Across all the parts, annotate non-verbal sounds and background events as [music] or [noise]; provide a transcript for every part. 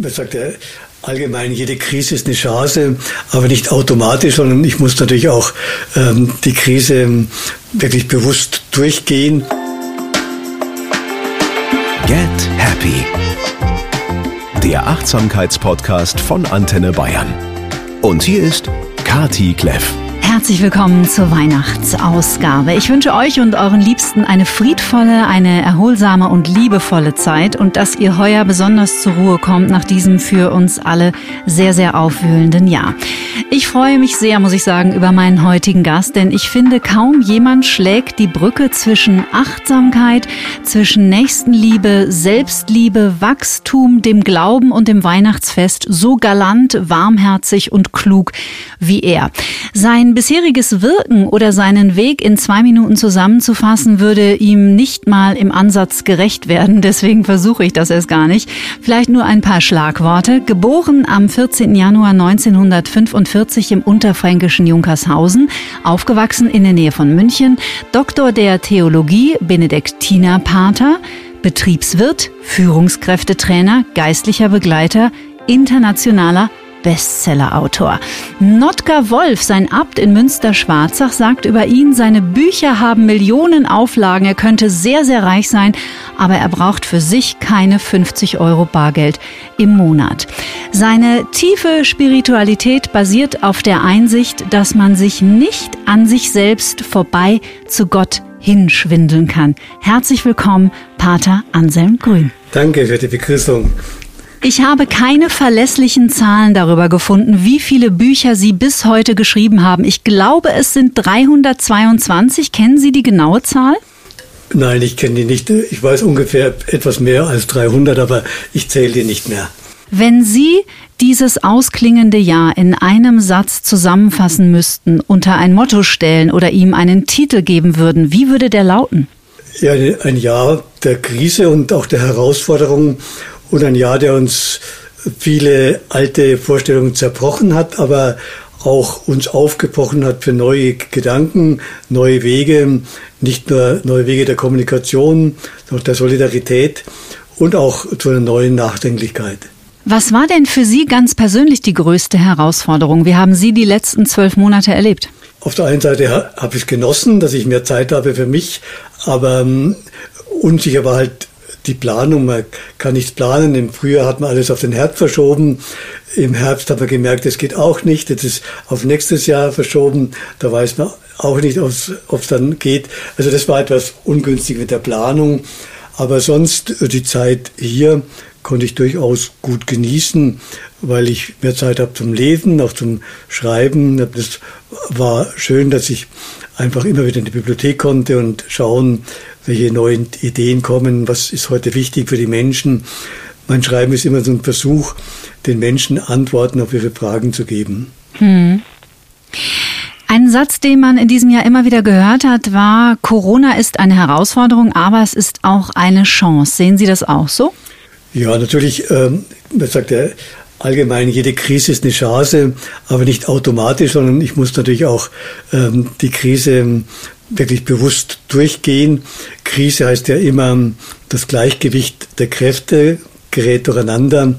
man sagt ja allgemein, jede Krise ist eine Chance, aber nicht automatisch, sondern ich muss natürlich auch ähm, die Krise wirklich bewusst durchgehen. Get Happy. Der Achtsamkeitspodcast von Antenne Bayern. Und hier ist Kati Kleff. Herzlich willkommen zur Weihnachtsausgabe. Ich wünsche euch und euren Liebsten eine friedvolle, eine erholsame und liebevolle Zeit und dass ihr heuer besonders zur Ruhe kommt nach diesem für uns alle sehr, sehr aufwühlenden Jahr. Ich freue mich sehr, muss ich sagen, über meinen heutigen Gast, denn ich finde, kaum jemand schlägt die Brücke zwischen Achtsamkeit, zwischen Nächstenliebe, Selbstliebe, Wachstum, dem Glauben und dem Weihnachtsfest so galant, warmherzig und klug wie er. Sein bisheriges Wirken oder seinen Weg in zwei Minuten zusammenzufassen, würde ihm nicht mal im Ansatz gerecht werden. Deswegen versuche ich das erst gar nicht. Vielleicht nur ein paar Schlagworte. Geboren am 14. Januar 1945 im unterfränkischen Junkershausen, aufgewachsen in der Nähe von München, Doktor der Theologie, Benediktinerpater, Betriebswirt, Führungskräftetrainer, geistlicher Begleiter, internationaler Bestsellerautor. Notker Wolf, sein Abt in Münster-Schwarzach, sagt über ihn, seine Bücher haben Millionen Auflagen, er könnte sehr, sehr reich sein, aber er braucht für sich keine 50 Euro Bargeld im Monat. Seine tiefe Spiritualität basiert auf der Einsicht, dass man sich nicht an sich selbst vorbei zu Gott hinschwindeln kann. Herzlich willkommen, Pater Anselm Grün. Danke für die Begrüßung. Ich habe keine verlässlichen Zahlen darüber gefunden, wie viele Bücher Sie bis heute geschrieben haben. Ich glaube, es sind 322. Kennen Sie die genaue Zahl? Nein, ich kenne die nicht. Ich weiß ungefähr etwas mehr als 300, aber ich zähle die nicht mehr. Wenn Sie dieses ausklingende Jahr in einem Satz zusammenfassen müssten, unter ein Motto stellen oder ihm einen Titel geben würden, wie würde der lauten? Ja, ein Jahr der Krise und auch der Herausforderungen und ein Jahr, der uns viele alte Vorstellungen zerbrochen hat, aber auch uns aufgebrochen hat für neue Gedanken, neue Wege, nicht nur neue Wege der Kommunikation, sondern der Solidarität und auch zu einer neuen Nachdenklichkeit. Was war denn für Sie ganz persönlich die größte Herausforderung? Wie haben Sie die letzten zwölf Monate erlebt? Auf der einen Seite habe ich es genossen, dass ich mehr Zeit habe für mich, aber ähm, unsicher war halt die Planung. Man kann nichts planen. Im Frühjahr hat man alles auf den Herbst verschoben. Im Herbst hat man gemerkt, es geht auch nicht. Jetzt ist auf nächstes Jahr verschoben. Da weiß man auch nicht, ob es dann geht. Also das war etwas ungünstig mit der Planung. Aber sonst äh, die Zeit hier konnte ich durchaus gut genießen, weil ich mehr Zeit habe zum Lesen, auch zum Schreiben. Das war schön, dass ich einfach immer wieder in die Bibliothek konnte und schauen, welche neuen Ideen kommen, was ist heute wichtig für die Menschen. Mein Schreiben ist immer so ein Versuch, den Menschen Antworten auf ihre Fragen zu geben. Hm. Ein Satz, den man in diesem Jahr immer wieder gehört hat, war, Corona ist eine Herausforderung, aber es ist auch eine Chance. Sehen Sie das auch so? Ja, natürlich, ähm, sagt ja allgemein, jede Krise ist eine Chance, aber nicht automatisch, sondern ich muss natürlich auch ähm, die Krise wirklich bewusst durchgehen. Krise heißt ja immer, das Gleichgewicht der Kräfte gerät durcheinander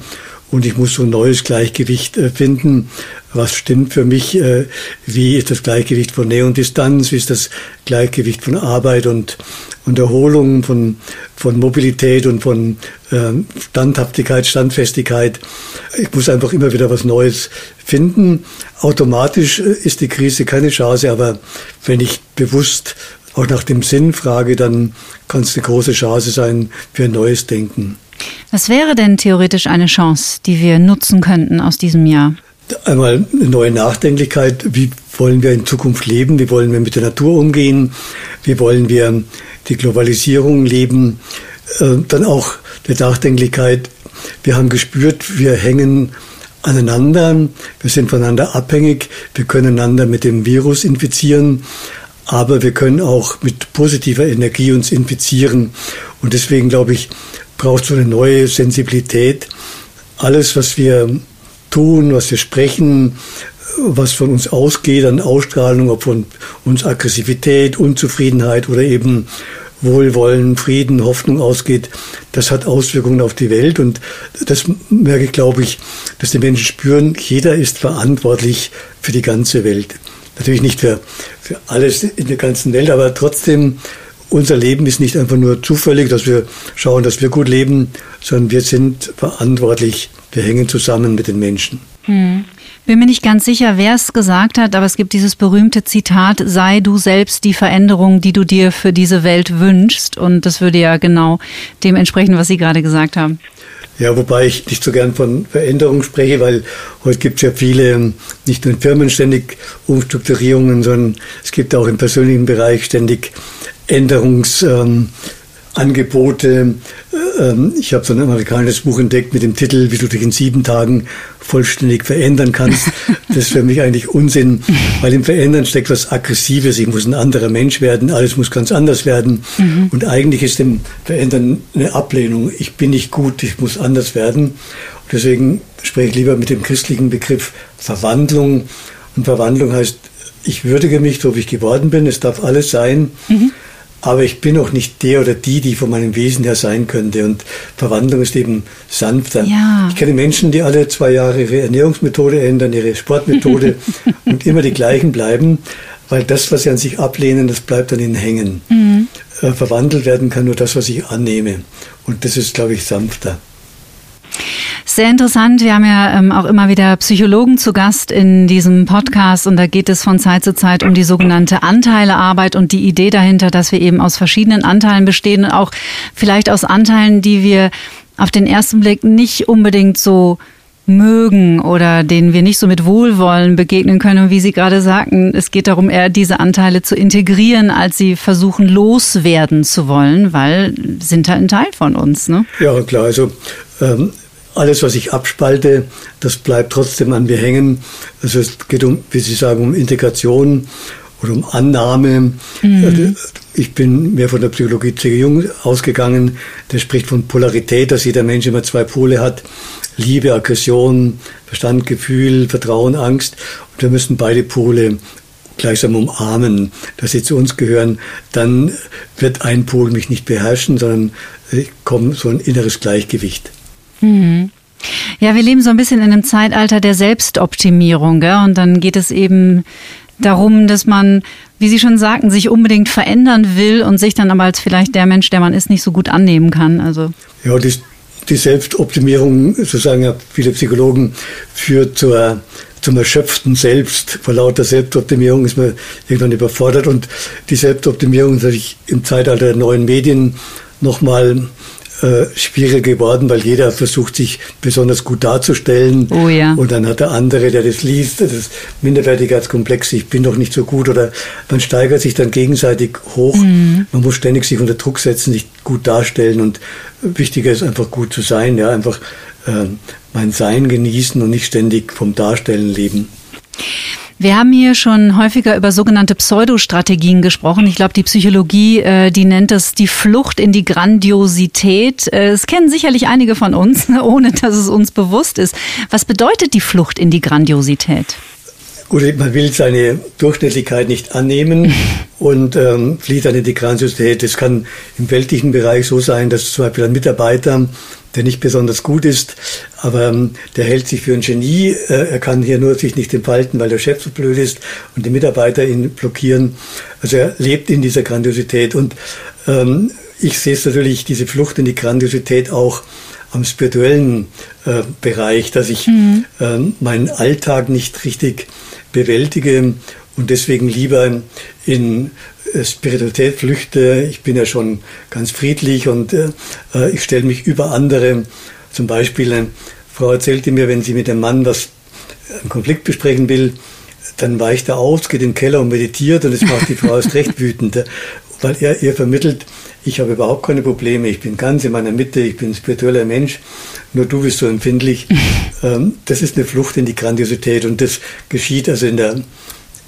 und ich muss so ein neues Gleichgewicht äh, finden. Was stimmt für mich? Äh, wie ist das Gleichgewicht von Nähe und Distanz? Wie ist das Gleichgewicht von Arbeit und, und Erholung, von, von Mobilität und von ähm, Standhaftigkeit, Standfestigkeit? Ich muss einfach immer wieder was Neues finden. Automatisch äh, ist die Krise keine Chance, aber wenn ich bewusst auch nach dem Sinn frage, dann kann es eine große Chance sein für ein neues Denken. Was wäre denn theoretisch eine Chance, die wir nutzen könnten aus diesem Jahr? Einmal eine neue Nachdenklichkeit. Wie wollen wir in Zukunft leben? Wie wollen wir mit der Natur umgehen? Wie wollen wir die Globalisierung leben? Äh, dann auch die Nachdenklichkeit. Wir haben gespürt, wir hängen aneinander. Wir sind voneinander abhängig. Wir können einander mit dem Virus infizieren. Aber wir können auch mit positiver Energie uns infizieren. Und deswegen glaube ich, braucht so eine neue Sensibilität. Alles, was wir tun, was wir sprechen, was von uns ausgeht an Ausstrahlung, ob von uns Aggressivität, Unzufriedenheit oder eben Wohlwollen, Frieden, Hoffnung ausgeht, das hat Auswirkungen auf die Welt. Und das merke ich, glaube ich, dass die Menschen spüren, jeder ist verantwortlich für die ganze Welt. Natürlich nicht für, für alles in der ganzen Welt, aber trotzdem, unser Leben ist nicht einfach nur zufällig, dass wir schauen, dass wir gut leben, sondern wir sind verantwortlich. Wir hängen zusammen mit den Menschen. Hm. Bin mir nicht ganz sicher, wer es gesagt hat, aber es gibt dieses berühmte Zitat, sei du selbst die Veränderung, die du dir für diese Welt wünschst. Und das würde ja genau dem entsprechen, was Sie gerade gesagt haben. Ja, wobei ich nicht so gern von Veränderung spreche, weil heute gibt es ja viele, nicht nur in Firmen ständig Umstrukturierungen, sondern es gibt auch im persönlichen Bereich ständig Änderungs, ähm. Ähm, ich habe so ein amerikanisches Buch entdeckt mit dem Titel, wie du dich in sieben Tagen vollständig verändern kannst. [laughs] Das ist für mich eigentlich Unsinn, weil im Verändern steckt was Aggressives. Ich muss ein anderer Mensch werden, alles muss ganz anders werden. Mhm. Und eigentlich ist dem Verändern eine Ablehnung. Ich bin nicht gut, ich muss anders werden. Und deswegen spreche ich lieber mit dem christlichen Begriff Verwandlung. Und Verwandlung heißt, ich würdige mich, so wie ich geworden bin. Es darf alles sein. Mhm aber ich bin auch nicht der oder die, die von meinem Wesen her sein könnte. Und Verwandlung ist eben sanfter. Ja. Ich kenne Menschen, die alle zwei Jahre ihre Ernährungsmethode ändern, ihre Sportmethode [laughs] und immer die gleichen bleiben, weil das, was sie an sich ablehnen, das bleibt an ihnen hängen. Mhm. Äh, verwandelt werden kann nur das, was ich annehme. Und das ist, glaube ich, sanfter. Sehr interessant. Wir haben ja ähm, auch immer wieder Psychologen zu Gast in diesem Podcast und da geht es von Zeit zu Zeit um die sogenannte Anteilearbeit und die Idee dahinter, dass wir eben aus verschiedenen Anteilen bestehen und auch vielleicht aus Anteilen, die wir auf den ersten Blick nicht unbedingt so mögen oder denen wir nicht so mit Wohlwollen begegnen können. Und wie Sie gerade sagten, es geht darum, eher diese Anteile zu integrieren, als sie versuchen loswerden zu wollen, weil sind halt ein Teil von uns. Ne? Ja, klar. Also ähm, alles, was ich abspalte, das bleibt trotzdem an mir hängen. Also es geht um, wie Sie sagen, um Integration oder um Annahme. Mhm. Also, ich bin mehr von der Psychologie C. Jung ausgegangen. Der spricht von Polarität, dass jeder Mensch immer zwei Pole hat. Liebe, Aggression, Verstand, Gefühl, Vertrauen, Angst. Und wir müssen beide Pole gleichsam umarmen, dass sie zu uns gehören. Dann wird ein Pol mich nicht beherrschen, sondern kommt so ein inneres Gleichgewicht. Mhm. Ja, wir leben so ein bisschen in einem Zeitalter der Selbstoptimierung, gell? und dann geht es eben darum, dass man, wie Sie schon sagten, sich unbedingt verändern will und sich dann aber als vielleicht der Mensch, der man ist, nicht so gut annehmen kann. Also ja, die, die Selbstoptimierung, sozusagen ja, viele Psychologen, führt zur zum erschöpften Selbst. Vor lauter Selbstoptimierung ist man irgendwann überfordert und die Selbstoptimierung ist natürlich im Zeitalter der neuen Medien nochmal äh, schwierig geworden, weil jeder versucht, sich besonders gut darzustellen. Oh ja. Und dann hat der andere, der das liest, das ist Minderwertigkeitskomplex, ich bin doch nicht so gut oder man steigert sich dann gegenseitig hoch. Mhm. Man muss ständig sich unter Druck setzen, sich gut darstellen und wichtiger ist einfach gut zu sein, ja, einfach äh, mein Sein genießen und nicht ständig vom Darstellen leben. Wir haben hier schon häufiger über sogenannte Pseudostrategien gesprochen. Ich glaube, die Psychologie, äh, die nennt es die Flucht in die Grandiosität. Äh, es kennen sicherlich einige von uns, [laughs] ohne dass es uns bewusst ist. Was bedeutet die Flucht in die Grandiosität? Gut, man will seine Durchschnittlichkeit nicht annehmen [laughs] und ähm, flieht dann in die Grandiosität. Es kann im weltlichen Bereich so sein, dass zum Beispiel ein Mitarbeiter der nicht besonders gut ist, aber ähm, der hält sich für ein Genie. Äh, er kann hier nur sich nicht entfalten, weil der Chef so blöd ist und die Mitarbeiter ihn blockieren. Also er lebt in dieser Grandiosität und ähm, ich sehe es natürlich, diese Flucht in die Grandiosität auch am spirituellen äh, Bereich, dass ich mhm. ähm, meinen Alltag nicht richtig bewältige und deswegen lieber in äh, Spiritualität flüchte. Ich bin ja schon ganz friedlich und äh, äh ich stelle mich über andere. Zum Beispiel, eine Frau erzählte mir, wenn sie mit einem Mann was, äh, einen Konflikt besprechen will, dann weicht er aus, geht in den Keller und meditiert und das macht die Frau erst recht wütend, weil er ihr vermittelt, ich habe überhaupt keine Probleme, ich bin ganz in meiner Mitte, ich bin ein spiritueller Mensch, nur du bist so empfindlich. [laughs] Ähm, das ist eine Flucht in die Grandiosität und das geschieht also in der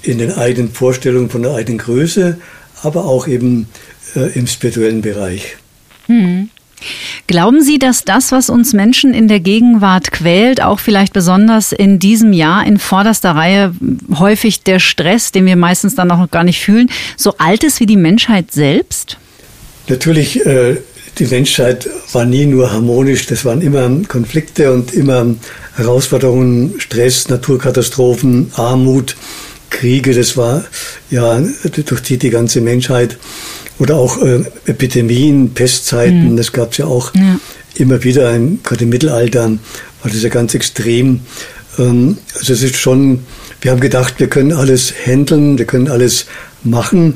in den eigenen Vorstellungen von der eigenen Größe, aber auch eben äh, im spirituellen Bereich. Hm. Glauben Sie, dass das, was uns Menschen in der Gegenwart quält, auch vielleicht besonders in diesem Jahr in vorderster Reihe häufig der Stress, den wir meistens dann auch noch gar nicht fühlen, so alt ist wie die Menschheit selbst? Natürlich, äh, die Menschheit war nie nur harmonisch, das waren immer Konflikte und immer Herausforderungen, Stress, Naturkatastrophen, Armut, Kriege, das war ja durchzieht die ganze Menschheit. Oder auch äh, Epidemien, Pestzeiten, mhm. das gab es ja auch ja. immer wieder, gerade im Mittelalter war das ja ganz extrem. Ähm, also es ist schon, wir haben gedacht, wir können alles handeln, wir können alles machen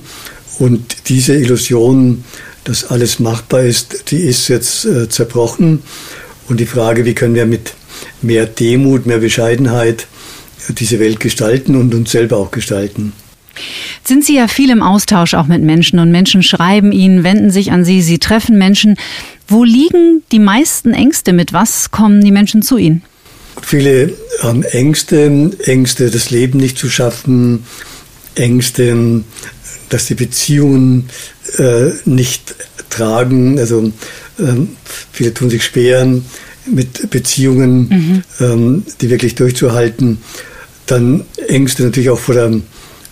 und diese Illusion, dass alles machbar ist, die ist jetzt äh, zerbrochen. Und die Frage, wie können wir mit mehr Demut, mehr Bescheidenheit diese Welt gestalten und uns selber auch gestalten. Sind Sie ja viel im Austausch auch mit Menschen und Menschen schreiben Ihnen, wenden sich an Sie, Sie treffen Menschen. Wo liegen die meisten Ängste? Mit was kommen die Menschen zu Ihnen? Viele haben Ängste, Ängste, das Leben nicht zu schaffen, Ängste, dass die Beziehungen äh, nicht tragen. Also ähm, viele tun sich schwer mit Beziehungen, mhm. ähm, die wirklich durchzuhalten. Dann Ängste natürlich auch vor der,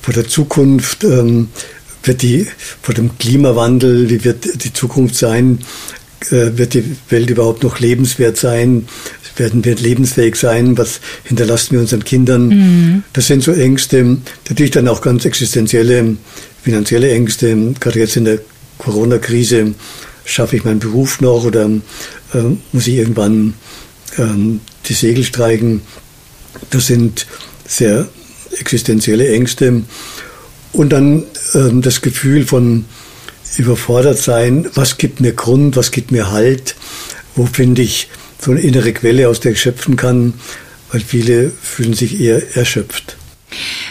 vor der Zukunft, ähm, wird die, vor dem Klimawandel, wie wird die Zukunft sein? Äh, wird die Welt überhaupt noch lebenswert sein? Werden wir lebensfähig sein? Was hinterlassen wir unseren Kindern? Mhm. Das sind so Ängste, natürlich dann auch ganz existenzielle, finanzielle Ängste, gerade jetzt in der Corona-Krise. Schaffe ich meinen Beruf noch oder äh, muss ich irgendwann ähm, die Segel streichen? Das sind sehr existenzielle Ängste. Und dann ähm, das Gefühl von überfordert sein, was gibt mir Grund, was gibt mir Halt, wo finde ich so eine innere Quelle, aus der ich schöpfen kann, weil viele fühlen sich eher erschöpft.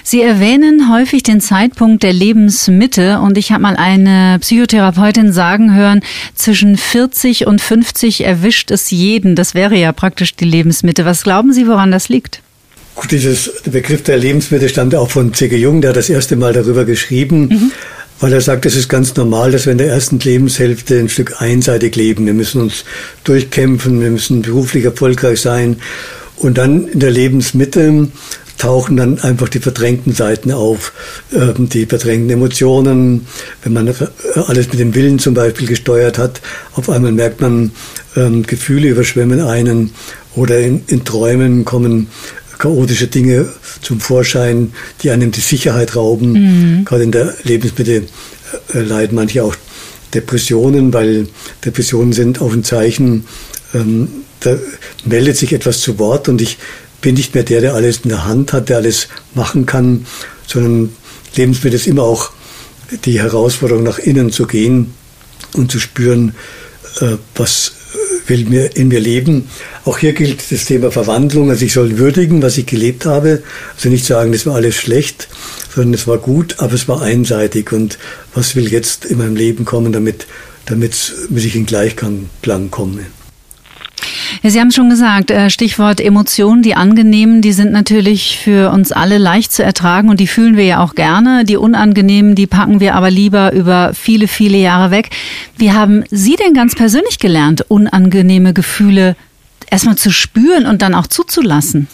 Sie erwähnen häufig den Zeitpunkt der Lebensmitte und ich habe mal eine Psychotherapeutin sagen hören, zwischen 40 und 50 erwischt es jeden. Das wäre ja praktisch die Lebensmitte. Was glauben Sie, woran das liegt? Gut, dieses der Begriff der Lebensmittel stammt auch von C.G. Jung, der hat das erste Mal darüber geschrieben, mhm. weil er sagt, es ist ganz normal, dass wir in der ersten Lebenshälfte ein Stück einseitig leben. Wir müssen uns durchkämpfen, wir müssen beruflich erfolgreich sein. Und dann in der Lebensmitte tauchen dann einfach die verdrängten Seiten auf, ähm, die verdrängten Emotionen. Wenn man alles mit dem Willen zum Beispiel gesteuert hat, auf einmal merkt man, ähm, Gefühle überschwemmen einen oder in, in Träumen kommen chaotische Dinge zum Vorschein, die einem die Sicherheit rauben. Mhm. Gerade in der Lebensmittel äh, leiden manche auch Depressionen, weil Depressionen sind auch ein Zeichen, ähm, da meldet sich etwas zu Wort und ich bin nicht mehr der, der alles in der Hand hat, der alles machen kann, sondern Lebensmittel ist immer auch die Herausforderung, nach innen zu gehen und zu spüren, äh, was will mir in mir leben. Auch hier gilt das Thema Verwandlung. Also ich soll würdigen, was ich gelebt habe. Also nicht sagen, das war alles schlecht, sondern es war gut, aber es war einseitig. Und was will jetzt in meinem Leben kommen, damit, damit ich in Gleichklang komme? Ja, Sie haben es schon gesagt, äh, Stichwort Emotionen, die angenehmen, die sind natürlich für uns alle leicht zu ertragen und die fühlen wir ja auch gerne. Die unangenehmen, die packen wir aber lieber über viele, viele Jahre weg. Wie haben Sie denn ganz persönlich gelernt, unangenehme Gefühle erstmal zu spüren und dann auch zuzulassen?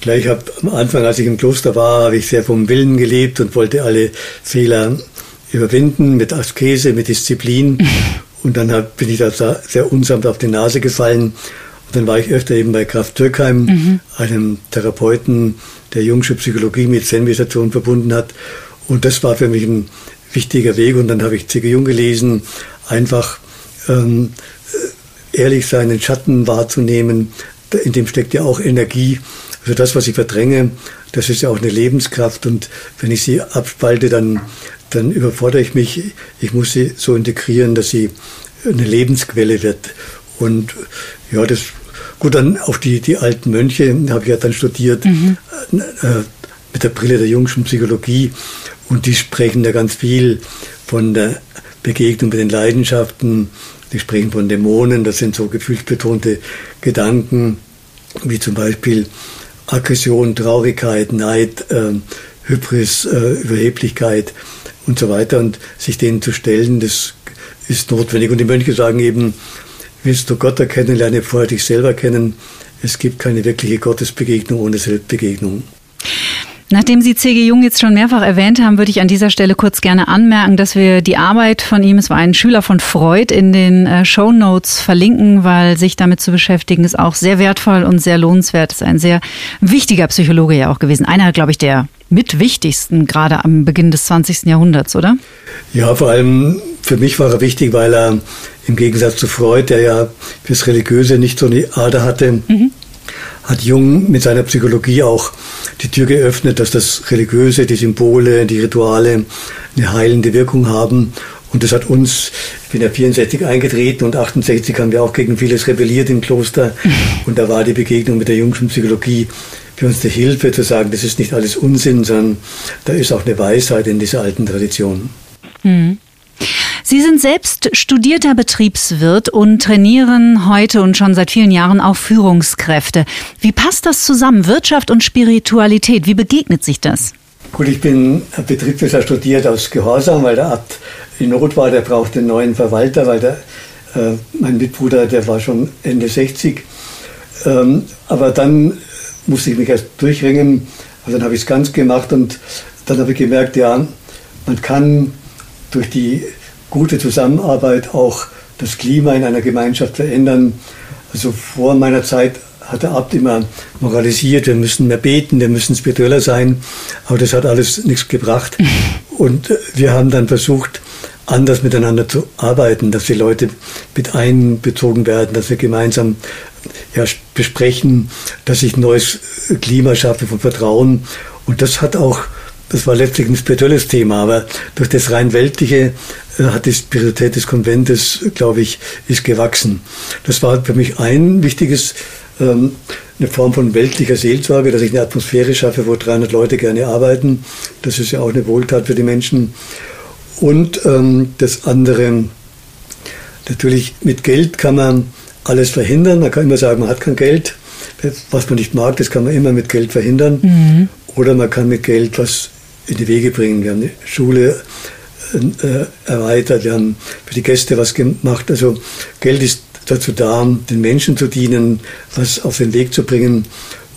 Gleich habe am Anfang, als ich im Kloster war, habe ich sehr vom Willen gelebt und wollte alle Fehler überwinden mit Askese, mit Disziplin. [laughs] Und dann hab, bin ich da sehr unsamt auf die Nase gefallen. Und dann war ich öfter eben bei Kraft Türkheim, mhm. einem Therapeuten, der jungsche Psychologie mit Zen-Meditation verbunden hat. Und das war für mich ein wichtiger Weg. Und dann habe ich C.G. Jung gelesen, einfach ähm, ehrlich seinen Schatten wahrzunehmen. In dem steckt ja auch Energie. Also das, was ich verdränge, das ist ja auch eine Lebenskraft. Und wenn ich sie abspalte, dann dann überfordere ich mich. Ich muss sie so integrieren, dass sie eine Lebensquelle wird. Und ja, das gut dann auch die, die alten Mönche habe ich ja dann studiert mhm. äh, mit der Brille der jungschen Psychologie. Und die sprechen ja ganz viel von der Begegnung mit den Leidenschaften. Die sprechen von Dämonen. Das sind so gefühlsbetonte Gedanken, wie zum Beispiel Aggression, Traurigkeit, Neid, äh, Hybris, äh, Überheblichkeit und so weiter und sich denen zu stellen, das ist notwendig. Und die Mönche sagen eben, willst du Gott erkennen, lerne vorher dich selber kennen. Es gibt keine wirkliche Gottesbegegnung ohne Selbstbegegnung. Nachdem Sie C.G. Jung jetzt schon mehrfach erwähnt haben, würde ich an dieser Stelle kurz gerne anmerken, dass wir die Arbeit von ihm, es war ein Schüler von Freud, in den äh, Show Notes verlinken, weil sich damit zu beschäftigen ist auch sehr wertvoll und sehr lohnenswert. Ist ein sehr wichtiger Psychologe ja auch gewesen. Einer, glaube ich, der mit wichtigsten, gerade am Beginn des 20. Jahrhunderts, oder? Ja, vor allem für mich war er wichtig, weil er im Gegensatz zu Freud, der ja fürs Religiöse nicht so eine Ader hatte, mhm hat Jung mit seiner Psychologie auch die Tür geöffnet, dass das Religiöse, die Symbole, die Rituale eine heilende Wirkung haben. Und das hat uns, ich bin ja 64 eingetreten und 68 haben wir auch gegen vieles rebelliert im Kloster. [laughs] Und da war die Begegnung mit der jungschen Psychologie für uns eine Hilfe zu sagen, das ist nicht alles Unsinn, sondern da ist auch eine Weisheit in dieser alten Tradition. Mhm. Sie sind selbst studierter Betriebswirt und trainieren heute und schon seit vielen Jahren auch Führungskräfte. Wie passt das zusammen, Wirtschaft und Spiritualität? Wie begegnet sich das? Gut, ich bin Betriebswirt studiert aus Gehorsam, weil der Abt in Not war, der brauchte einen neuen Verwalter, weil der, äh, mein Mitbruder, der war schon Ende 60. Ähm, aber dann musste ich mich erst durchringen, also dann habe ich es ganz gemacht und dann habe ich gemerkt, ja, man kann durch die gute Zusammenarbeit auch das Klima in einer Gemeinschaft verändern. Also vor meiner Zeit hat der Abt immer moralisiert, wir müssen mehr beten, wir müssen spiritueller sein, aber das hat alles nichts gebracht. [laughs] Und wir haben dann versucht, anders miteinander zu arbeiten, dass die Leute mit einbezogen werden, dass wir gemeinsam ja, besprechen, dass ich ein neues Klima schaffe von Vertrauen. Und das hat auch das war letztlich ein spirituelles Thema, aber durch das rein weltliche äh, hat die Spiritualität des Konventes, glaube ich, ist gewachsen. Das war für mich ein wichtiges, ähm, eine Form von weltlicher Seelsorge, dass ich eine Atmosphäre schaffe, wo 300 Leute gerne arbeiten. Das ist ja auch eine Wohltat für die Menschen. Und ähm, das andere, natürlich mit Geld kann man alles verhindern. Man kann immer sagen, man hat kein Geld. Was man nicht mag, das kann man immer mit Geld verhindern. Mhm. Oder man kann mit Geld was in die Wege bringen. Wir haben eine Schule äh, erweitert, wir haben für die Gäste was gemacht. Also Geld ist dazu da, den Menschen zu dienen, was auf den Weg zu bringen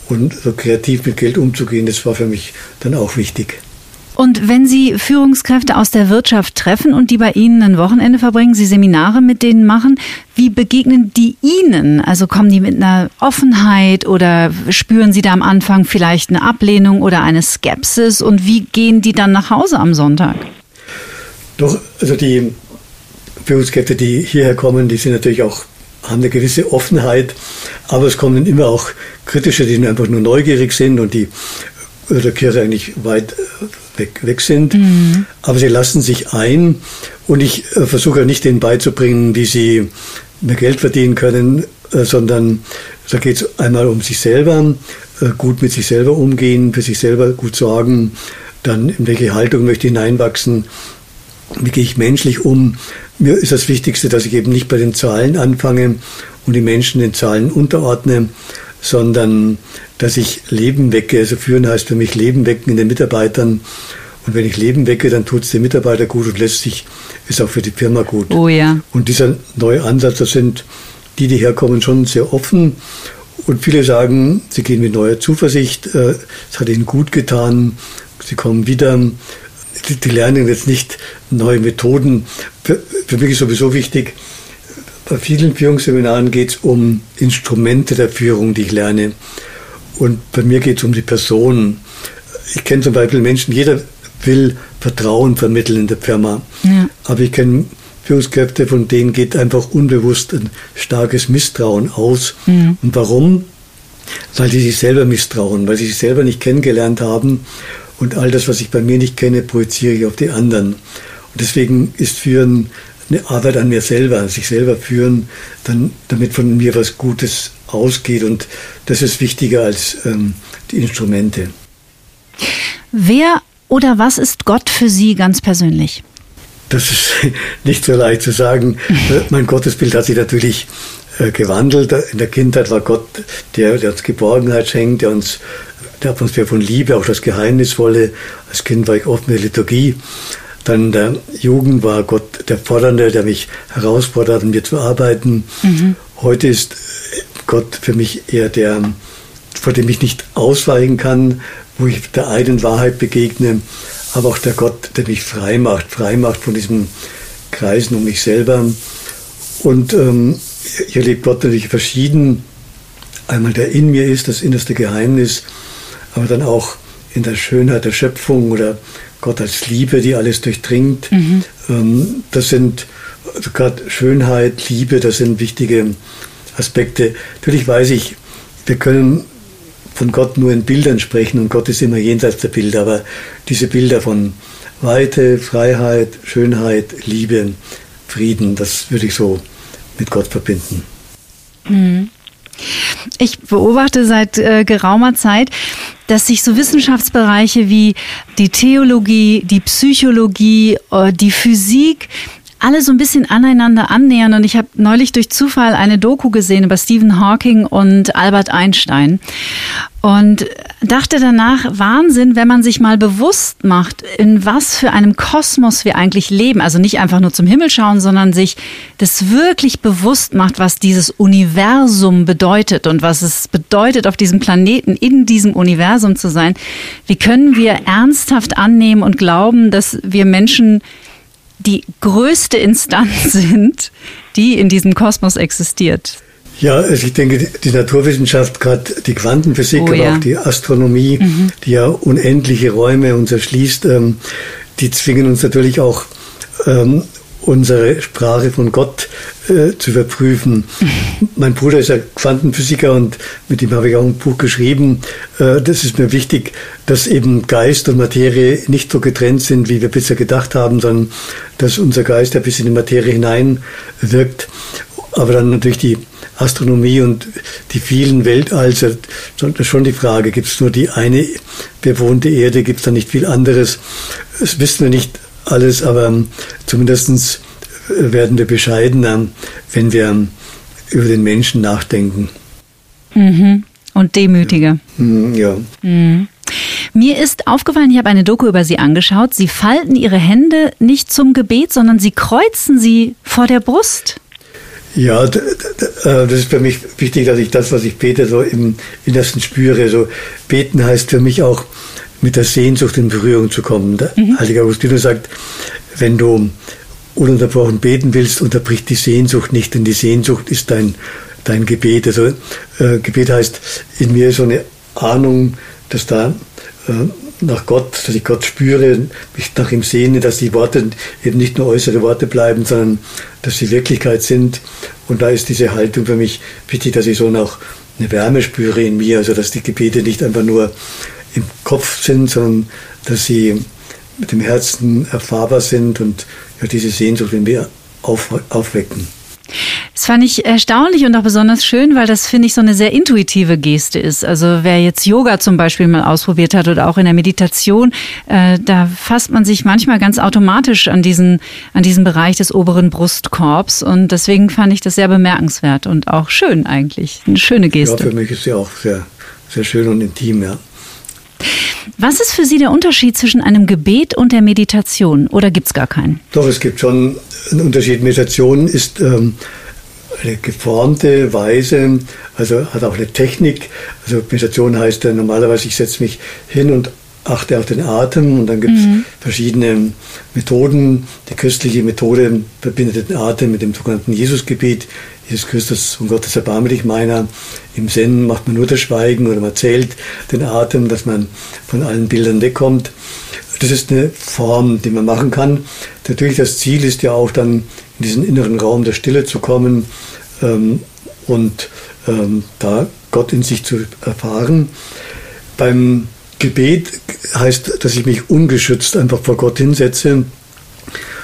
und so kreativ mit Geld umzugehen. Das war für mich dann auch wichtig. Und wenn Sie Führungskräfte aus der Wirtschaft treffen und die bei Ihnen ein Wochenende verbringen, Sie Seminare mit denen machen, wie begegnen die Ihnen? Also kommen die mit einer Offenheit oder spüren Sie da am Anfang vielleicht eine Ablehnung oder eine Skepsis? Und wie gehen die dann nach Hause am Sonntag? Doch, also die Führungskräfte, die hierher kommen, die sind natürlich auch haben eine gewisse Offenheit, aber es kommen immer auch kritische, die einfach nur neugierig sind und die der Kirche eigentlich weit weg, weg sind. Mhm. Aber sie lassen sich ein und ich äh, versuche nicht denen beizubringen, wie sie mehr Geld verdienen können, äh, sondern da geht es einmal um sich selber, äh, gut mit sich selber umgehen, für sich selber gut sorgen, dann in welche Haltung möchte ich hineinwachsen, wie gehe ich menschlich um. Mir ist das Wichtigste, dass ich eben nicht bei den Zahlen anfange und die Menschen den Zahlen unterordne, sondern dass ich Leben wecke. Also führen heißt für mich Leben wecken in den Mitarbeitern. Und wenn ich Leben wecke, dann tut es den Mitarbeiter gut und letztlich ist auch für die Firma gut. Oh ja. Und dieser neue Ansatz, das sind die, die herkommen, schon sehr offen. Und viele sagen, sie gehen mit neuer Zuversicht. Äh, es hat ihnen gut getan. Sie kommen wieder. Die, lernen jetzt nicht neue Methoden. Für, für mich ist sowieso wichtig, bei vielen Führungsseminaren geht es um Instrumente der Führung, die ich lerne. Und bei mir geht es um die Person. Ich kenne zum Beispiel Menschen, jeder will Vertrauen vermitteln in der Firma. Ja. Aber ich kenne Führungskräfte, von denen geht einfach unbewusst ein starkes Misstrauen aus. Ja. Und warum? Weil sie sich selber misstrauen, weil sie sich selber nicht kennengelernt haben. Und all das, was ich bei mir nicht kenne, projiziere ich auf die anderen. Und deswegen ist Führen eine Arbeit an mir selber, sich selber führen, dann, damit von mir was Gutes ausgeht. Und das ist wichtiger als ähm, die Instrumente. Wer oder was ist Gott für Sie ganz persönlich? Das ist [laughs] nicht so leicht zu sagen. [laughs] Mein Gottesbild hat sich natürlich äh, gewandelt. In der Kindheit war Gott, der, der uns Geborgenheit schenkt, der uns der Atmosphäre von Liebe, auch das Geheimnisvolle. Als Kind war ich oft mit Liturgie. Dann in der Jugend war Gott der Fordernde, der mich herausfordert, an mir zu arbeiten. Mhm. Heute ist Gott für mich eher der vor dem ich nicht ausweichen kann, wo ich der einen Wahrheit begegne, aber auch der Gott, der mich frei macht, frei macht von diesem Kreisen um mich selber. Und ähm, hier lebt Gott natürlich verschieden. Einmal der in mir ist, das innerste Geheimnis, aber dann auch in der Schönheit der Schöpfung oder Gott als Liebe, die alles durchdringt. Mhm. Ähm, das sind also gerade Schönheit, Liebe, das sind wichtige Aspekte. Natürlich weiß ich, wir können von Gott nur in Bildern sprechen und Gott ist immer jenseits der Bilder, aber diese Bilder von Weite, Freiheit, Schönheit, Liebe, Frieden, das würde ich so mit Gott verbinden. Mhm. Ich beobachte seit äh, geraumer Zeit, dass sich so Wissenschaftsbereiche wie die Theologie, die Psychologie, äh, die Physik alle so ein bisschen aneinander annähern. Und ich habe neulich durch Zufall eine Doku gesehen über Stephen Hawking und Albert Einstein. Und dachte danach, Wahnsinn, wenn man sich mal bewusst macht, in was für einem Kosmos wir eigentlich leben. Also nicht einfach nur zum Himmel schauen, sondern sich das wirklich bewusst macht, was dieses Universum bedeutet und was es bedeutet, auf diesem Planeten, in diesem Universum zu sein. Wie können wir ernsthaft annehmen und glauben, dass wir Menschen die größte Instanz [laughs] sind, die in diesem Kosmos existiert. Ja, also ich denke, die Naturwissenschaft, gerade die Quantenphysik, oh, aber ja. auch die Astronomie, mhm. die ja unendliche Räume uns erschließt, ähm, die zwingen uns natürlich auch ähm, unsere Sprache von Gott äh, zu überprüfen. [laughs] mein Bruder ist ja Quantenphysiker und mit ihm habe ich auch ein Buch geschrieben. Äh, das ist mir wichtig, dass eben Geist und Materie nicht so getrennt sind, wie wir bisher gedacht haben, sondern dass unser Geist ja bis in die Materie hinein wirkt. Aber dann natürlich die Astronomie und die vielen ist schon die Frage, gibt es nur die eine bewohnte Erde, gibt es da nicht viel anderes? Das wissen wir nicht alles, aber zumindest werden wir bescheidener, wenn wir über den Menschen nachdenken. Mhm. Und demütiger. Mhm, ja. Mhm. Mir ist aufgefallen, ich habe eine Doku über Sie angeschaut. Sie falten Ihre Hände nicht zum Gebet, sondern Sie kreuzen sie vor der Brust. Ja, äh, das ist für mich wichtig, dass ich das, was ich bete, so im Innersten spüre. So beten heißt für mich auch, mit der Sehnsucht in Berührung zu kommen. Der mhm. Heilige Augustinus sagt, wenn du ununterbrochen beten willst, unterbricht die Sehnsucht nicht, denn die Sehnsucht ist dein, dein Gebet. Also äh, Gebet heißt, in mir so eine Ahnung, dass da äh, nach Gott, dass ich Gott spüre, mich nach ihm sehne, dass die Worte eben nicht nur äußere Worte bleiben, sondern dass sie Wirklichkeit sind. Und da ist diese Haltung für mich wichtig, dass ich so noch eine Wärme spüre in mir, also dass die Gebete nicht einfach nur im Kopf sind, sondern dass sie mit dem Herzen erfahrbar sind und ja, diese Sehnsucht in mir auf, aufwecken. Das fand ich erstaunlich und auch besonders schön, weil das, finde ich, so eine sehr intuitive Geste ist. Also wer jetzt Yoga zum Beispiel mal ausprobiert hat oder auch in der Meditation, äh, da fasst man sich manchmal ganz automatisch an diesen, an diesen Bereich des oberen Brustkorbs. Und deswegen fand ich das sehr bemerkenswert und auch schön eigentlich. Eine schöne Geste. Ja, für mich ist sie auch sehr, sehr schön und intim, ja. Was ist für Sie der Unterschied zwischen einem Gebet und der Meditation oder gibt es gar keinen? Doch, es gibt schon einen Unterschied. Meditation ist ähm, eine geformte Weise, also hat auch eine Technik. Also Meditation heißt ja normalerweise, ich setze mich hin und achte auf den Atem und dann gibt es mhm. verschiedene Methoden. Die christliche Methode verbindet den Atem mit dem sogenannten Jesusgebet. Jesus Christus und Gott ist erbarmlich meiner. Im Zen macht man nur das Schweigen oder man zählt den Atem, dass man von allen Bildern wegkommt. Das ist eine Form, die man machen kann. Natürlich das Ziel ist ja auch dann in diesen inneren Raum der Stille zu kommen ähm, und ähm, da Gott in sich zu erfahren. Beim Gebet heißt, dass ich mich ungeschützt einfach vor Gott hinsetze,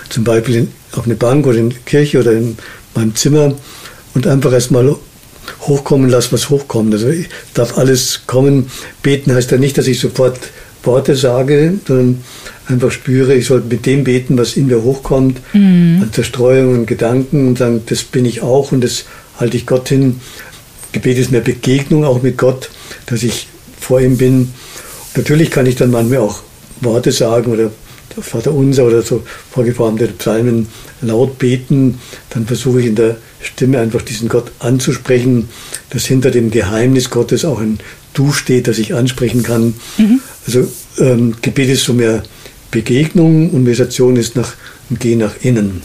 zum Beispiel auf eine Bank oder in der Kirche oder in meinem Zimmer und einfach erstmal hochkommen lasse, was hochkommt. Also ich darf alles kommen. Beten heißt ja nicht, dass ich sofort Worte sage, sondern einfach spüre, ich sollte mit dem beten, was in mir hochkommt, mhm. an Zerstreuungen und Gedanken und sagen, das bin ich auch und das halte ich Gott hin. Gebet ist mehr Begegnung auch mit Gott, dass ich vor ihm bin. Natürlich kann ich dann manchmal auch Worte sagen oder Vater Unser oder so vorgeformte Psalmen laut beten, dann versuche ich in der Stimme einfach diesen Gott anzusprechen, dass hinter dem Geheimnis Gottes auch ein Du steht, das ich ansprechen kann. Mhm. Also ähm, Gebet ist so mehr Begegnung und Meditation ist nach Gehen nach innen.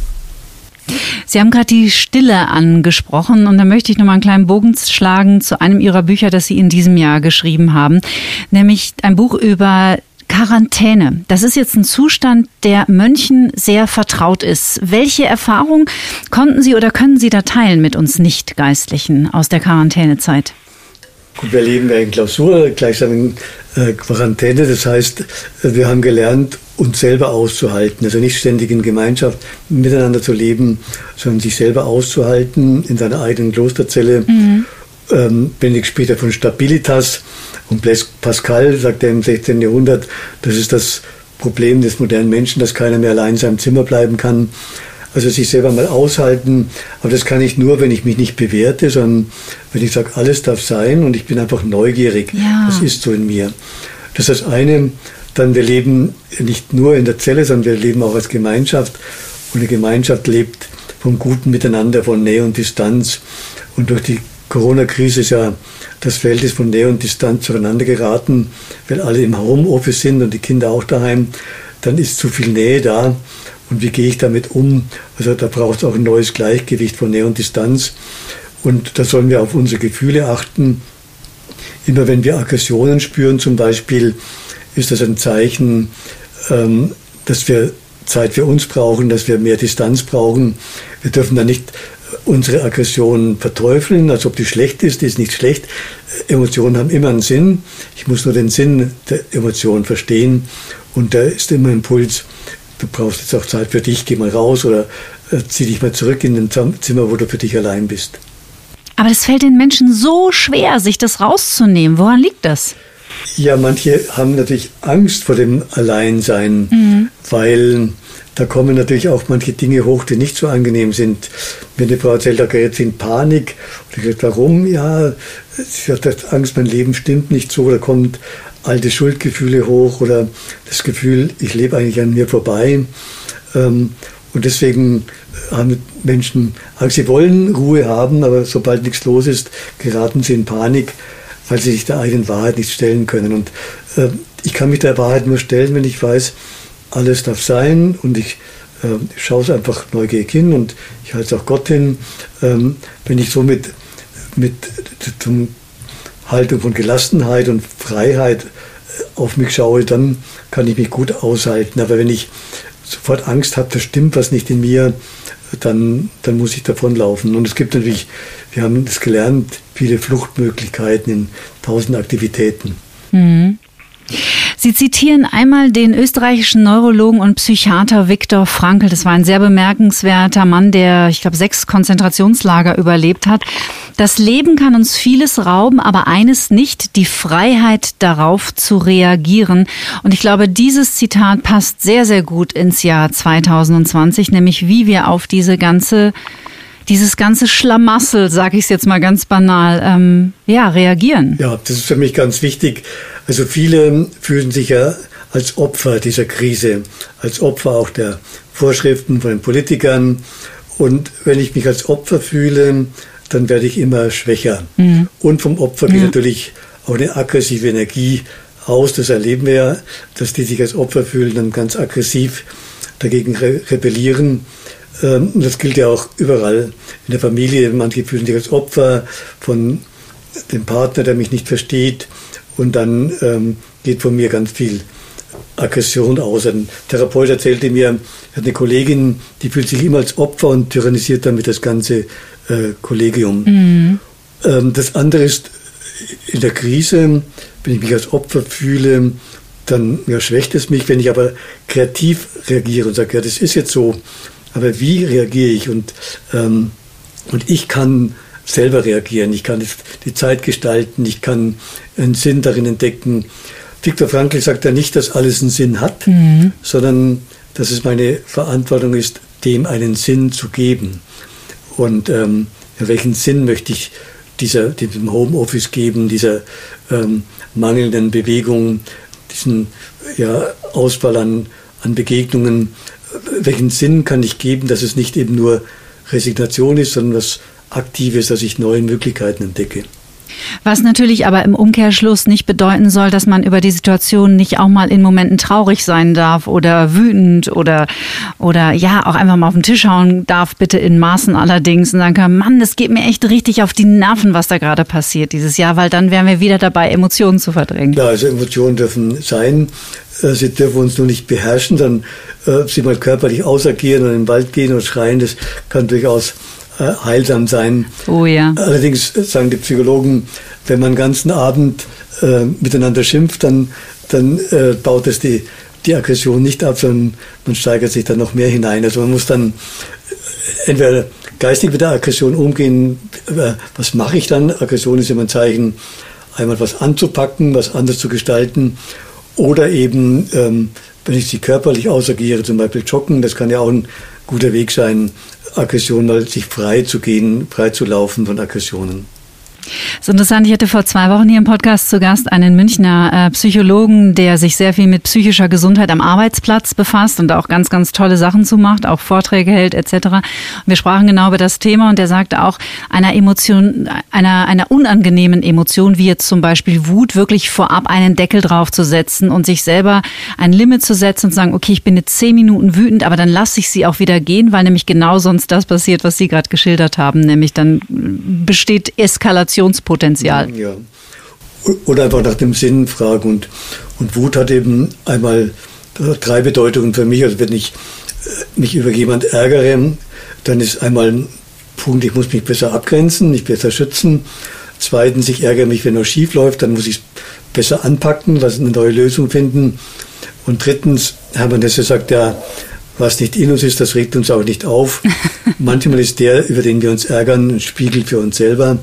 Sie haben gerade die Stille angesprochen und da möchte ich nochmal einen kleinen Bogen schlagen zu einem Ihrer Bücher, das Sie in diesem Jahr geschrieben haben, nämlich ein Buch über Quarantäne. Das ist jetzt ein Zustand, der Mönchen sehr vertraut ist. Welche Erfahrung konnten Sie oder können Sie da teilen mit uns Nicht-Geistlichen aus der Quarantänezeit? Gut, wir leben ja in Klausur, gleichsam in äh, Quarantäne. Das heißt, wir haben gelernt, uns selber auszuhalten. Also nicht ständig in Gemeinschaft miteinander zu leben, sondern sich selber auszuhalten in seiner eigenen Klosterzelle. Mhm. Ähm, Benedikt später von Stabilitas und Pascal sagt er im 16. Jahrhundert, das ist das Problem des modernen Menschen, dass keiner mehr allein in seinem Zimmer bleiben kann. Also sich selber mal aushalten, aber das kann ich nur, wenn ich mich nicht bewerte, sondern wenn ich sage, alles darf sein und ich bin einfach neugierig. Ja. Das ist so in mir. Das ist das eine. Dann wir leben nicht nur in der Zelle, sondern wir leben auch als Gemeinschaft. Und eine Gemeinschaft lebt vom guten Miteinander, von Nähe und Distanz. Und durch die Corona-Krise ist ja das Verhältnis von Nähe und Distanz zueinander geraten, weil alle im Homeoffice sind und die Kinder auch daheim. Dann ist zu viel Nähe da. Und wie gehe ich damit um? Also da braucht es auch ein neues Gleichgewicht von Nähe und Distanz. Und da sollen wir auf unsere Gefühle achten. Immer wenn wir Aggressionen spüren zum Beispiel, ist das ein Zeichen, ähm, dass wir Zeit für uns brauchen, dass wir mehr Distanz brauchen. Wir dürfen da nicht unsere Aggression verteufeln, als ob die schlecht ist, die ist nicht schlecht. Emotionen haben immer einen Sinn. Ich muss nur den Sinn der Emotionen verstehen. Und da ist immer Impuls, du brauchst jetzt auch Zeit für dich, geh mal raus oder äh, zieh dich mal zurück in ein Zimmer, wo du für dich allein bist. Aber es fällt den Menschen so schwer, sich das rauszunehmen. Woran liegt das? Ja, manche haben natürlich Angst vor dem Alleinsein, mhm. weil da kommen natürlich auch manche Dinge hoch, die nicht so angenehm sind. Wenn eine Frau erzählt, da gerät sie in Panik. Und ich sage, warum? Ja, sie hat Angst, mein Leben stimmt nicht so. Da kommt alte Schuldgefühle hoch oder das Gefühl, ich lebe eigentlich an mir vorbei. Ähm, und deswegen haben Menschen Angst, sie wollen Ruhe haben, aber sobald nichts los ist, geraten sie in Panik weil sie sich der eigenen Wahrheit nicht stellen können. Und äh, ich kann mich der Wahrheit nur stellen, wenn ich weiß, alles darf sein und ich äh, schaue es einfach neugierig hin und ich halte es auch Gott hin. Ähm, wenn ich so mit, mit zum Haltung von Gelassenheit und Freiheit äh, auf mich schaue, dann kann ich mich gut aushalten. Aber wenn ich sofort Angst habe, da stimmt was nicht in mir, dann, dann muss ich davonlaufen. Und es gibt natürlich, wir haben es gelernt, viele Fluchtmöglichkeiten in tausend Aktivitäten. Mhm. Sie zitieren einmal den österreichischen Neurologen und Psychiater Viktor Frankl. Das war ein sehr bemerkenswerter Mann, der, ich glaube, sechs Konzentrationslager überlebt hat. Das Leben kann uns vieles rauben, aber eines nicht, die Freiheit darauf zu reagieren. Und ich glaube, dieses Zitat passt sehr, sehr gut ins Jahr 2020, nämlich wie wir auf diese ganze dieses ganze Schlamassel, sage ich es jetzt mal ganz banal, ähm, ja, reagieren. Ja, das ist für mich ganz wichtig. Also viele fühlen sich ja als Opfer dieser Krise, als Opfer auch der Vorschriften von den Politikern. Und wenn ich mich als Opfer fühle, dann werde ich immer schwächer. Mhm. Und vom Opfer geht ja. natürlich auch eine aggressive Energie aus. Das erleben wir ja, dass die sich als Opfer fühlen, dann ganz aggressiv dagegen re rebellieren. Ähm, das gilt ja auch überall in der Familie. Manche fühlen sich als Opfer von dem Partner, der mich nicht versteht. Und dann ähm, geht von mir ganz viel Aggression aus. Ein Therapeut erzählte mir, er hat eine Kollegin, die fühlt sich immer als Opfer und tyrannisiert damit das ganze äh, Kollegium. Mhm. Ähm, das andere ist, in der Krise, wenn ich mich als Opfer fühle, dann ja, schwächt es mich. Wenn ich aber kreativ reagiere und sage, ja, das ist jetzt so, aber wie reagiere ich? Und, ähm, und ich kann selber reagieren. Ich kann die Zeit gestalten, ich kann einen Sinn darin entdecken. Viktor Frankl sagt ja nicht, dass alles einen Sinn hat, mhm. sondern dass es meine Verantwortung ist, dem einen Sinn zu geben. Und ähm, welchen Sinn möchte ich dieser, diesem Homeoffice geben, dieser ähm, mangelnden Bewegung, diesen ja, Ausfall an, an Begegnungen? Welchen Sinn kann ich geben, dass es nicht eben nur Resignation ist, sondern was Aktives, dass ich neue Möglichkeiten entdecke. Was natürlich aber im Umkehrschluss nicht bedeuten soll, dass man über die Situation nicht auch mal in Momenten traurig sein darf oder wütend oder, oder ja, auch einfach mal auf den Tisch hauen darf, bitte in Maßen allerdings und sagen kann, Mann, das geht mir echt richtig auf die Nerven, was da gerade passiert dieses Jahr, weil dann wären wir wieder dabei, Emotionen zu verdrängen. Ja, also Emotionen dürfen sein. Äh, sie dürfen uns nur nicht beherrschen, dann äh, sie mal körperlich ausagieren und in den Wald gehen und schreien, das kann durchaus äh, heilsam sein. Oh ja. Allerdings sagen die Psychologen, wenn man den ganzen Abend äh, miteinander schimpft, dann, dann äh, baut es die, die Aggression nicht ab, sondern man steigert sich dann noch mehr hinein. Also man muss dann äh, entweder geistig mit der Aggression umgehen. Äh, was mache ich dann? Aggression ist immer ein Zeichen, einmal was anzupacken, was anders zu gestalten. Oder eben, ähm, wenn ich sie körperlich ausagiere, zum Beispiel joggen, das kann ja auch ein guter Weg sein, Aggression mal sich frei zu gehen, frei zu laufen von Aggressionen. Das ist interessant. Ich hatte vor zwei Wochen hier im Podcast zu Gast einen Münchner äh, Psychologen, der sich sehr viel mit psychischer Gesundheit am Arbeitsplatz befasst und auch ganz, ganz tolle Sachen zu macht, auch Vorträge hält etc. Und wir sprachen genau über das Thema und er sagte auch, einer Emotion, einer, einer unangenehmen Emotion, wie jetzt zum Beispiel Wut, wirklich vorab einen Deckel drauf zu setzen und sich selber ein Limit zu setzen und sagen, okay, ich bin jetzt zehn Minuten wütend, aber dann lasse ich sie auch wieder gehen, weil nämlich genau sonst das passiert, was Sie gerade geschildert haben, nämlich dann besteht Eskalation Eskalationspotenzial. Ja. Oder einfach nach dem Sinn fragen. Und, und Wut hat eben einmal drei Bedeutungen für mich. Also wenn ich äh, mich über jemand ärgere, dann ist einmal ein Punkt, ich muss mich besser abgrenzen, mich besser schützen. Zweitens, ich ärgere mich, wenn was schief läuft, dann muss ich es besser anpacken, was eine neue Lösung finden. Und drittens, Hermann Hesse sagt ja, was nicht in uns ist, das regt uns auch nicht auf. [laughs] Manchmal ist der, über den wir uns ärgern, ein Spiegel für uns selber,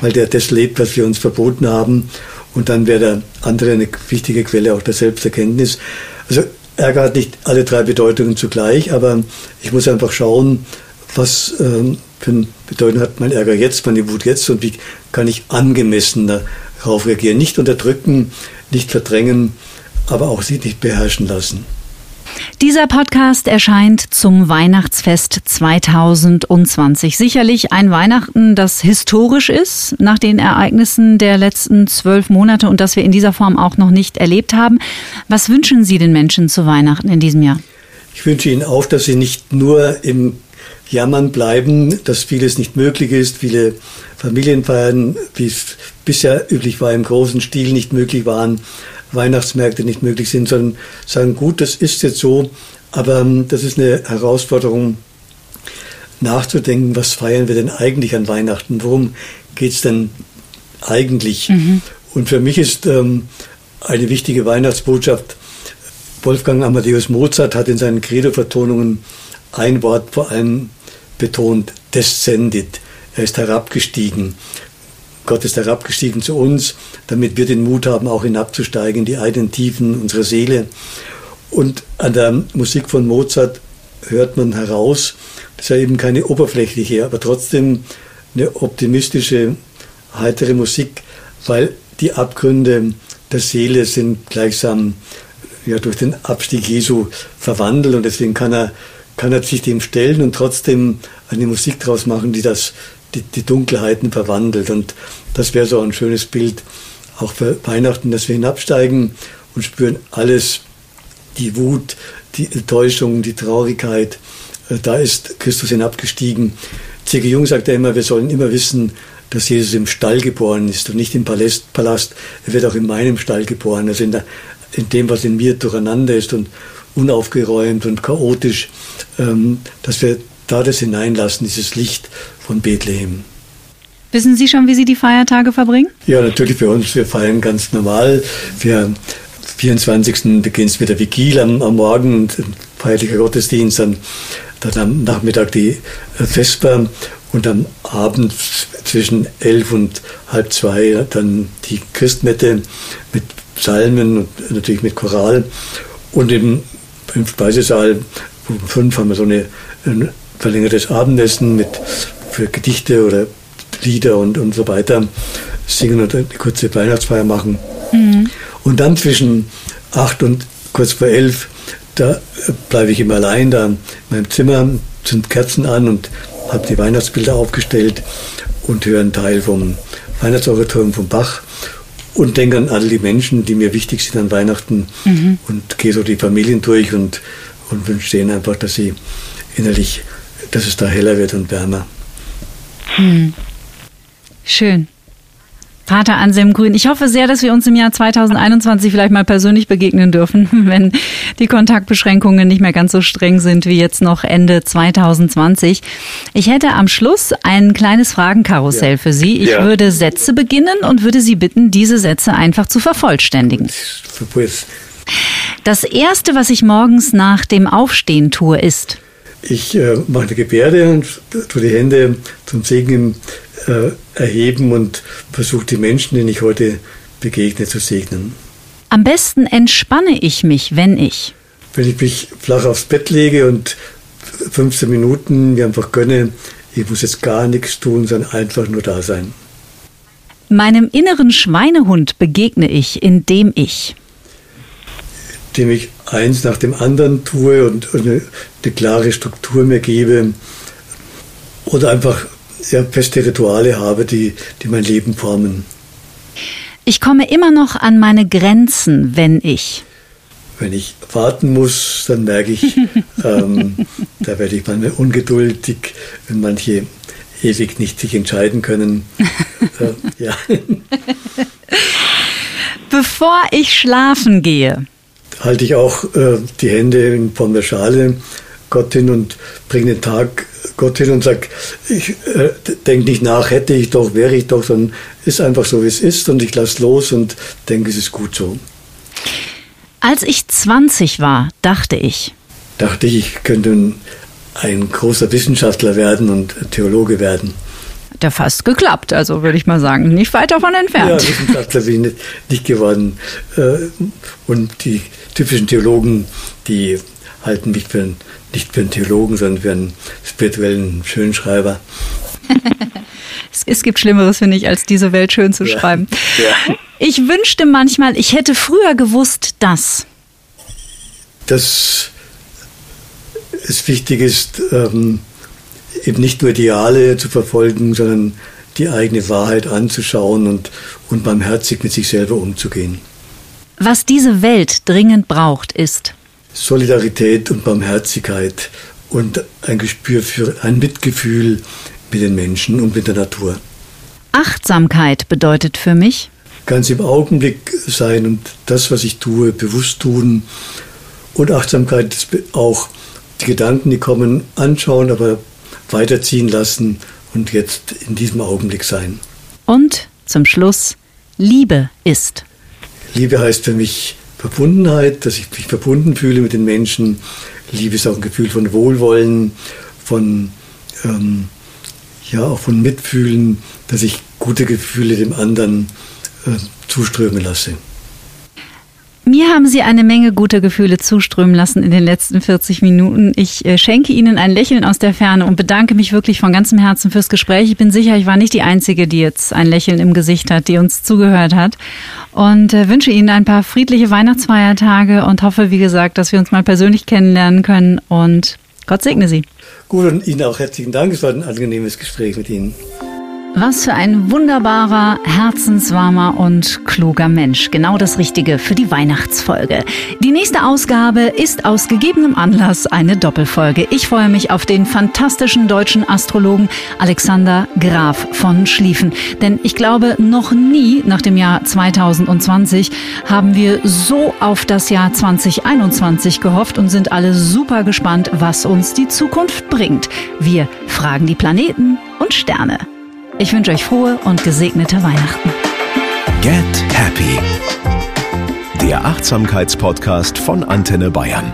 weil der das lebt, was wir uns verboten haben. Und dann wäre der andere eine wichtige Quelle auch der Selbsterkenntnis. Also Ärger hat nicht alle drei Bedeutungen zugleich, aber ich muss einfach schauen, was ähm, für eine Bedeutung hat mein Ärger jetzt, meine Wut jetzt und wie kann ich angemessen darauf reagieren. Nicht unterdrücken, nicht verdrängen, aber auch sie nicht beherrschen lassen. Dieser Podcast erscheint zum Weihnachtsfest 2020. Sicherlich ein Weihnachten, das historisch ist nach den Ereignissen der letzten zwölf Monate und das wir in dieser Form auch noch nicht erlebt haben. Was wünschen Sie den Menschen zu Weihnachten in diesem Jahr? Ich wünsche Ihnen auch, dass Sie nicht nur im Jammern bleiben, dass vieles nicht möglich ist, viele Familienfeiern, wie es bisher üblich war, im großen Stil nicht möglich waren, Weihnachtsmärkte nicht möglich sind, sondern sagen, gut, das ist jetzt so, aber ähm, das ist eine Herausforderung, nachzudenken, was feiern wir denn eigentlich an Weihnachten? Worum geht es denn eigentlich? Mhm. Und für mich ist ähm, eine wichtige Weihnachtsbotschaft, Wolfgang Amadeus Mozart hat in seinen Credo-Vertonungen ein Wort vor allem betont, descendit. Er ist herabgestiegen. Gott ist herabgestiegen zu uns, damit wir den Mut haben, auch hinabzusteigen in die eigenen Tiefen unserer Seele. Und an der Musik von Mozart hört man heraus, das ist ja eben keine oberflächliche, aber trotzdem eine optimistische, heitere Musik, weil die Abgründe der Seele sind gleichsam ja, durch den Abstieg Jesu verwandelt und deswegen kann er, kann er sich dem stellen und trotzdem eine Musik daraus machen, die das die, die Dunkelheiten verwandelt. Und das wäre so ein schönes Bild auch für Weihnachten, dass wir hinabsteigen und spüren alles, die Wut, die Enttäuschung, die Traurigkeit. Äh, da ist Christus hinabgestiegen. C.G. Jung sagt ja immer, wir sollen immer wissen, dass Jesus im Stall geboren ist und nicht im Palast. Palast. Er wird auch in meinem Stall geboren, also in, der, in dem, was in mir durcheinander ist und unaufgeräumt und chaotisch, ähm, dass wir da das hineinlassen, dieses Licht von Bethlehem. Wissen Sie schon, wie Sie die Feiertage verbringen? Ja, natürlich für uns. Wir feiern ganz normal. Wir 24. beginnt es mit der Vigil am, am Morgen, feierlicher Gottesdienst, dann, dann am Nachmittag die Vesper und am Abend zwischen elf und halb zwei dann die Christmette mit Psalmen und natürlich mit Choral. Und im, im Speisesaal um fünf haben wir so eine, ein verlängertes Abendessen mit für Gedichte oder Lieder und, und so weiter singen und eine kurze Weihnachtsfeier machen. Mhm. Und dann zwischen acht und kurz vor elf, da bleibe ich immer allein da in meinem Zimmer, sind Kerzen an und habe die Weihnachtsbilder aufgestellt und höre einen Teil vom, Weihnachtsoratorium von Bach und denke an all die Menschen, die mir wichtig sind an Weihnachten mhm. und gehe so die Familien durch und, und wünsche denen einfach, dass sie innerlich, dass es da heller wird und wärmer. Hm. Schön. Pater Anselm Grün. Ich hoffe sehr, dass wir uns im Jahr 2021 vielleicht mal persönlich begegnen dürfen, [laughs] wenn die Kontaktbeschränkungen nicht mehr ganz so streng sind wie jetzt noch Ende 2020. Ich hätte am Schluss ein kleines Fragenkarussell ja. für Sie. Ich ja. würde Sätze beginnen und würde Sie bitten, diese Sätze einfach zu vervollständigen. Das erste, was ich morgens nach dem Aufstehen tue, ist. Ich äh, mache eine Gebärde und tue die Hände zum Segen äh, erheben und versuche die Menschen, denen ich heute begegne, zu segnen. Am besten entspanne ich mich, wenn ich. Wenn ich mich flach aufs Bett lege und 15 Minuten mir einfach gönne, ich muss jetzt gar nichts tun, sondern einfach nur da sein. Meinem inneren Schweinehund begegne ich, indem ich. Indem ich eins nach dem anderen tue und eine, eine klare Struktur mir gebe oder einfach sehr feste Rituale habe, die, die mein Leben formen. Ich komme immer noch an meine Grenzen, wenn ich. Wenn ich warten muss, dann merke ich, [laughs] ähm, da werde ich manchmal ungeduldig, wenn manche ewig nicht sich entscheiden können. Äh, ja. [laughs] Bevor ich schlafen gehe, halte ich auch äh, die Hände in Form der Schale Gott hin und bringe den Tag Gott hin und sage, ich äh, denke nicht nach, hätte ich doch, wäre ich doch, sondern ist einfach so, wie es ist und ich lasse los und denke, es ist gut so. Als ich 20 war, dachte ich. Dachte ich, ich könnte ein großer Wissenschaftler werden und Theologe werden. Hat ja fast geklappt, also würde ich mal sagen, nicht weit davon entfernt. Ja, Wissenschaftler bin ich nicht, nicht geworden. Äh, und die typischen Theologen, die halten mich für nicht für einen Theologen, sondern für einen spirituellen Schönschreiber. [laughs] es gibt Schlimmeres, finde ich, als diese Welt schön zu ja. schreiben. Ja. Ich wünschte manchmal, ich hätte früher gewusst, dass. Dass es wichtig ist, ähm, eben nicht nur Ideale zu verfolgen, sondern die eigene Wahrheit anzuschauen und, und barmherzig mit sich selber umzugehen. Was diese Welt dringend braucht, ist Solidarität und Barmherzigkeit und ein Gespür für ein Mitgefühl mit den Menschen und mit der Natur. Achtsamkeit bedeutet für mich ganz im Augenblick sein und das, was ich tue, bewusst tun. Und Achtsamkeit ist auch die Gedanken, die kommen, anschauen, aber weiterziehen lassen und jetzt in diesem Augenblick sein. Und zum Schluss, Liebe ist. Liebe heißt für mich Verbundenheit, dass ich mich verbunden fühle mit den Menschen. Liebe ist auch ein Gefühl von Wohlwollen, von, ähm, ja, auch von Mitfühlen, dass ich gute Gefühle dem anderen äh, zuströmen lasse. Mir haben Sie eine Menge guter Gefühle zuströmen lassen in den letzten 40 Minuten. Ich äh, schenke Ihnen ein Lächeln aus der Ferne und bedanke mich wirklich von ganzem Herzen fürs Gespräch. Ich bin sicher, ich war nicht die Einzige, die jetzt ein Lächeln im Gesicht hat, die uns zugehört hat. Und äh, wünsche Ihnen ein paar friedliche Weihnachtsfeiertage und hoffe, wie gesagt, dass wir uns mal persönlich kennenlernen können. Und Gott segne Sie. Gut, und Ihnen auch herzlichen Dank. Es war ein angenehmes Gespräch mit Ihnen. Was für ein wunderbarer, herzenswarmer und kluger Mensch. Genau das Richtige für die Weihnachtsfolge. Die nächste Ausgabe ist aus gegebenem Anlass eine Doppelfolge. Ich freue mich auf den fantastischen deutschen Astrologen Alexander Graf von Schlieffen. Denn ich glaube, noch nie nach dem Jahr 2020 haben wir so auf das Jahr 2021 gehofft und sind alle super gespannt, was uns die Zukunft bringt. Wir fragen die Planeten und Sterne. Ich wünsche euch frohe und gesegnete Weihnachten. Get Happy. Der Achtsamkeitspodcast von Antenne Bayern.